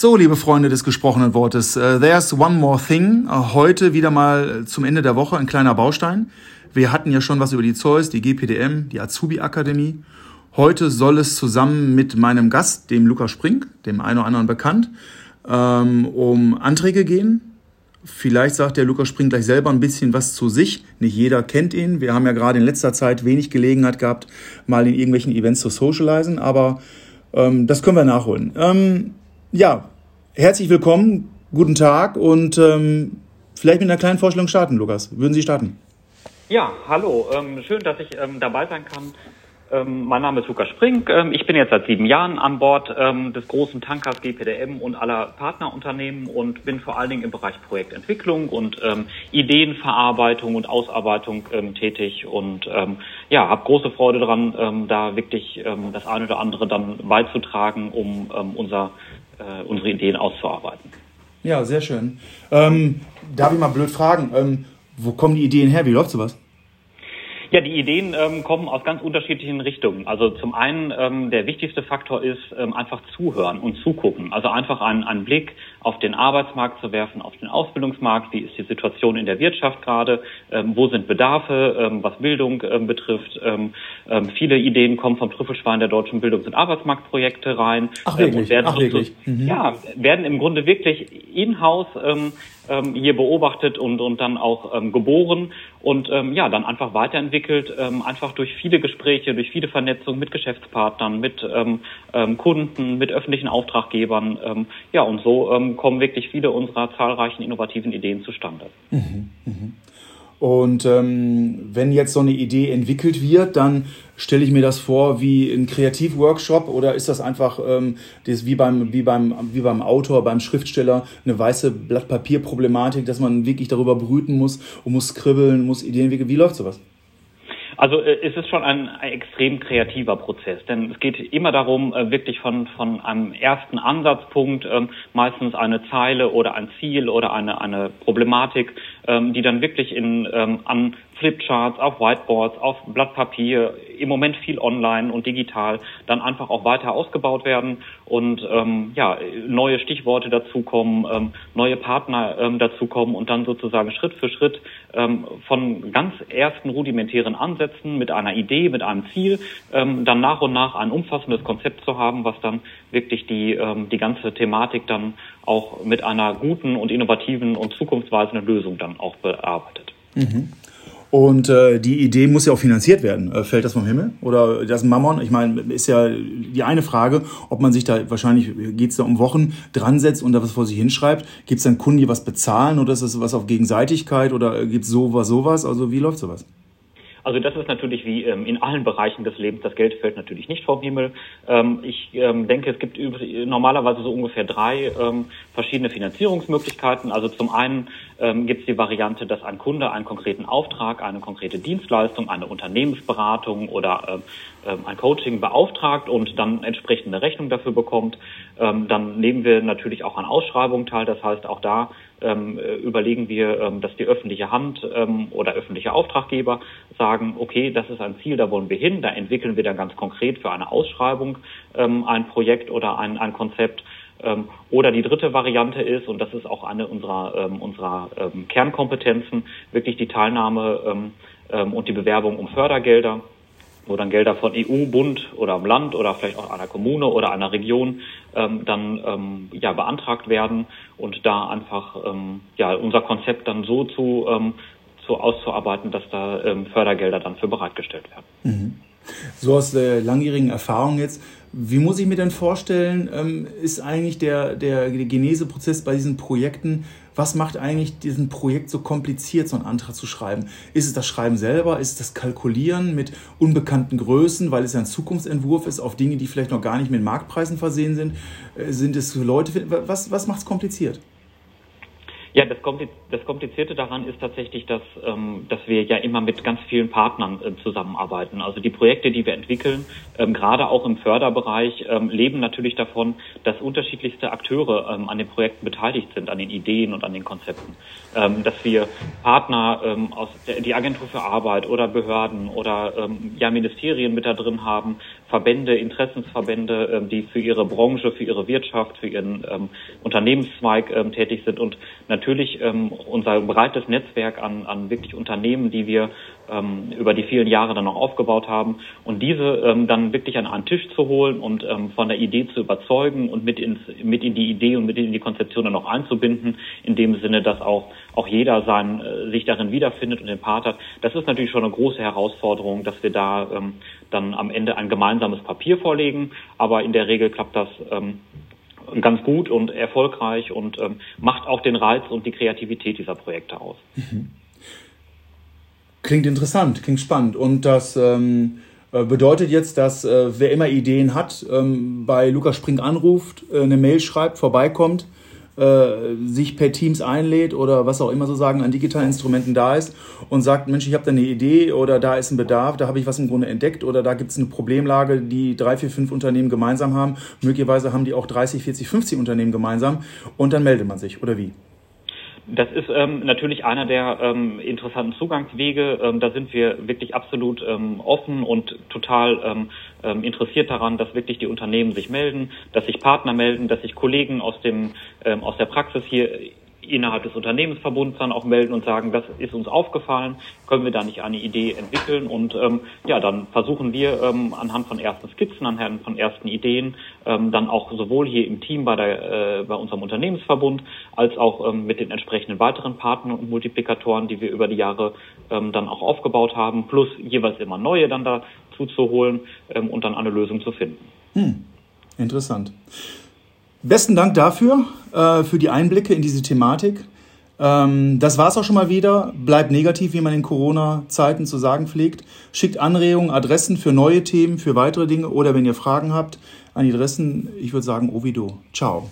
So, liebe Freunde des gesprochenen Wortes, uh, there's one more thing. Uh, heute wieder mal zum Ende der Woche ein kleiner Baustein. Wir hatten ja schon was über die Zeus, die GPDM, die Azubi-Akademie. Heute soll es zusammen mit meinem Gast, dem Lukas Spring, dem einen oder anderen bekannt, ähm, um Anträge gehen. Vielleicht sagt der Lukas Spring gleich selber ein bisschen was zu sich. Nicht jeder kennt ihn. Wir haben ja gerade in letzter Zeit wenig Gelegenheit gehabt, mal in irgendwelchen Events zu socialisen, aber ähm, das können wir nachholen. Ähm, ja, herzlich willkommen, guten Tag und ähm, vielleicht mit einer kleinen Vorstellung starten, Lukas. Würden Sie starten? Ja, hallo. Ähm, schön, dass ich ähm, dabei sein kann. Ähm, mein Name ist Lukas Spring. Ähm, ich bin jetzt seit sieben Jahren an Bord ähm, des großen Tankers GPDM und aller Partnerunternehmen und bin vor allen Dingen im Bereich Projektentwicklung und ähm, Ideenverarbeitung und Ausarbeitung ähm, tätig und ähm, ja, habe große Freude daran, da wirklich das eine oder andere dann beizutragen, um unser, äh, unsere Ideen auszuarbeiten. Ja, sehr schön. darf ich mal blöd fragen, wo kommen die Ideen her? Wie läuft sowas? Ja, die Ideen ähm, kommen aus ganz unterschiedlichen Richtungen. Also zum einen ähm, der wichtigste Faktor ist ähm, einfach zuhören und zugucken. Also einfach einen, einen Blick auf den Arbeitsmarkt zu werfen, auf den Ausbildungsmarkt. Wie ist die Situation in der Wirtschaft gerade? Ähm, wo sind Bedarfe, ähm, was Bildung ähm, betrifft? Ähm, ähm, viele Ideen kommen vom Trüffelschwein der deutschen Bildungs- und Arbeitsmarktprojekte rein. Ach wirklich? Ähm, werden Ach, wirklich? Mhm. Ja, werden im Grunde wirklich in-house ähm, ähm, hier beobachtet und, und dann auch ähm, geboren und ähm, ja, dann einfach weiterentwickelt, ähm, einfach durch viele Gespräche, durch viele Vernetzungen mit Geschäftspartnern, mit ähm, ähm, Kunden, mit öffentlichen Auftraggebern. Ähm, ja, und so ähm, kommen wirklich viele unserer zahlreichen innovativen Ideen zustande. Mhm, mh. Und ähm, wenn jetzt so eine Idee entwickelt wird, dann stelle ich mir das vor wie ein Kreativworkshop oder ist das einfach ähm, das wie beim wie beim wie beim Autor, beim Schriftsteller eine weiße Blatt Papier Problematik, dass man wirklich darüber brüten muss und muss kribbeln, muss Ideen. Wie läuft sowas? Also äh, es ist schon ein, ein, extrem kreativer Prozess, denn es geht immer darum, äh, wirklich von, von einem ersten Ansatzpunkt, ähm, meistens eine Zeile oder ein Ziel oder eine, eine Problematik, ähm, die dann wirklich in, ähm, an Flipcharts, auf Whiteboards, auf Blatt Papier, im Moment viel online und digital, dann einfach auch weiter ausgebaut werden und ähm, ja, neue Stichworte dazukommen, ähm, neue Partner ähm, dazukommen und dann sozusagen Schritt für Schritt ähm, von ganz ersten rudimentären Ansätzen mit einer Idee, mit einem Ziel, ähm, dann nach und nach ein umfassendes Konzept zu haben, was dann wirklich die, ähm, die ganze Thematik dann auch mit einer guten und innovativen und zukunftsweisenden Lösung dann auch bearbeitet. Mhm. Und äh, die Idee muss ja auch finanziert werden. Äh, fällt das vom Himmel? Oder das Mammon? Ich meine, ist ja die eine Frage, ob man sich da wahrscheinlich, geht es da um Wochen, dran setzt und da was vor sich hinschreibt. Gibt es dann Kunden, die was bezahlen oder ist das was auf Gegenseitigkeit oder gibt es sowas, sowas? Also wie läuft sowas? Also das ist natürlich wie ähm, in allen Bereichen des Lebens, das Geld fällt natürlich nicht vom Himmel. Ähm, ich ähm, denke, es gibt normalerweise so ungefähr drei ähm, verschiedene Finanzierungsmöglichkeiten. Also zum einen ähm, gibt es die Variante, dass ein Kunde einen konkreten Auftrag, eine konkrete Dienstleistung, eine Unternehmensberatung oder ähm, ähm ein Coaching beauftragt und dann entsprechend eine Rechnung dafür bekommt. Ähm, dann nehmen wir natürlich auch an Ausschreibungen teil. Das heißt, auch da ähm, äh, überlegen wir, ähm, dass die öffentliche Hand ähm, oder öffentliche Auftraggeber sagen, okay, das ist ein Ziel, da wollen wir hin, da entwickeln wir dann ganz konkret für eine Ausschreibung ähm, ein Projekt oder ein, ein Konzept. Ähm, oder die dritte Variante ist, und das ist auch eine unserer, ähm, unserer ähm, Kernkompetenzen, wirklich die Teilnahme und die Bewerbung um Fördergelder wo dann Gelder von EU, Bund oder am Land oder vielleicht auch einer Kommune oder einer Region ähm, dann ähm, ja beantragt werden und da einfach ähm, ja unser Konzept dann so zu, zu auszuarbeiten, dass da Fördergelder dann für bereitgestellt werden. Mhm. So aus der langjährigen Erfahrung jetzt, wie muss ich mir denn vorstellen, ähm, ist eigentlich der, der Geneseprozess bei diesen Projekten, was macht eigentlich diesen Projekt so kompliziert, so einen Antrag zu schreiben? Ist es das Schreiben selber? Ist es das Kalkulieren mit unbekannten Größen, weil es ja ein Zukunftsentwurf ist auf Dinge, die vielleicht noch gar nicht mit Marktpreisen versehen sind? Äh, sind es Leute, was, was macht es kompliziert? Ja, das, Komplizierte daran ist tatsächlich, dass, ähm, dass wir ja immer mit ganz vielen Partnern äh, zusammenarbeiten. Also die Projekte, die wir entwickeln, ähm, gerade auch im Förderbereich, ähm, leben natürlich davon, dass unterschiedlichste Akteure ähm, an den Projekten beteiligt sind, an den Ideen und an den Konzepten. Ähm, dass wir Partner ähm, aus der, die Agentur für Arbeit oder Behörden oder ja, Ministerien mit da drin haben, Verbände, Interessensverbände, ähm, die für ihre Branche, für ihre Wirtschaft, für ihren ähm, Unternehmenszweig ähm, tätig sind. Und natürlich ähm, unser breites Netzwerk an, an wirklich Unternehmen, die wir ähm, über die vielen Jahre dann noch aufgebaut haben. Und diese ähm, dann wirklich an einen Tisch zu holen und von der Idee zu überzeugen und mit, ins, mit in die Idee und mit in die Konzeption dann auch einzubinden, in dem Sinne, dass auch, auch jeder sein, äh, sich darin wiederfindet und den Part hat. Das ist natürlich schon eine große Herausforderung, dass wir da ähm, dann am Ende ein gemeinsames Papier vorlegen, aber in der Regel klappt das ähm, ganz gut und erfolgreich und ähm, macht auch den Reiz und die Kreativität dieser Projekte aus. Mhm. Klingt interessant, klingt spannend. Und das ähm, äh, bedeutet jetzt, dass äh, wer immer Ideen hat, ähm, bei Lukas Spring anruft, äh, eine Mail schreibt, vorbeikommt, äh, sich per Teams einlädt oder was auch immer so sagen an digitalen Instrumenten da ist und sagt, Mensch, ich habe da eine Idee oder da ist ein Bedarf, da habe ich was im Grunde entdeckt oder da gibt es eine Problemlage, die drei, vier, fünf Unternehmen gemeinsam haben. Möglicherweise haben die auch 30, 40, 50 Unternehmen gemeinsam und dann meldet man sich oder wie? Das ist ähm, natürlich einer der ähm, interessanten Zugangswege. Ähm, da sind wir wirklich absolut ähm, offen und total ähm, ähm, interessiert daran, dass wirklich die Unternehmen sich melden, dass sich Partner melden, dass sich Kollegen aus dem ähm, aus der Praxis hier innerhalb des Unternehmensverbunds dann auch melden und sagen, das ist uns aufgefallen, können wir da nicht eine Idee entwickeln und ähm, ja, dann versuchen wir ähm, anhand von ersten Skizzen, anhand von ersten Ideen, ähm, dann auch sowohl hier im Team bei, der, äh, bei unserem Unternehmensverbund als auch ähm, mit den entsprechenden weiteren Partnern und Multiplikatoren, die wir über die Jahre ähm, dann auch aufgebaut haben, plus jeweils immer neue dann dazu zu holen ähm, und dann eine Lösung zu finden. Hm. Interessant. Besten Dank dafür, äh, für die Einblicke in diese Thematik. Ähm, das war es auch schon mal wieder. Bleibt negativ, wie man in Corona-Zeiten zu sagen pflegt. Schickt Anregungen, Adressen für neue Themen, für weitere Dinge oder wenn ihr Fragen habt, an die Adressen, ich würde sagen, Ovido. Ciao.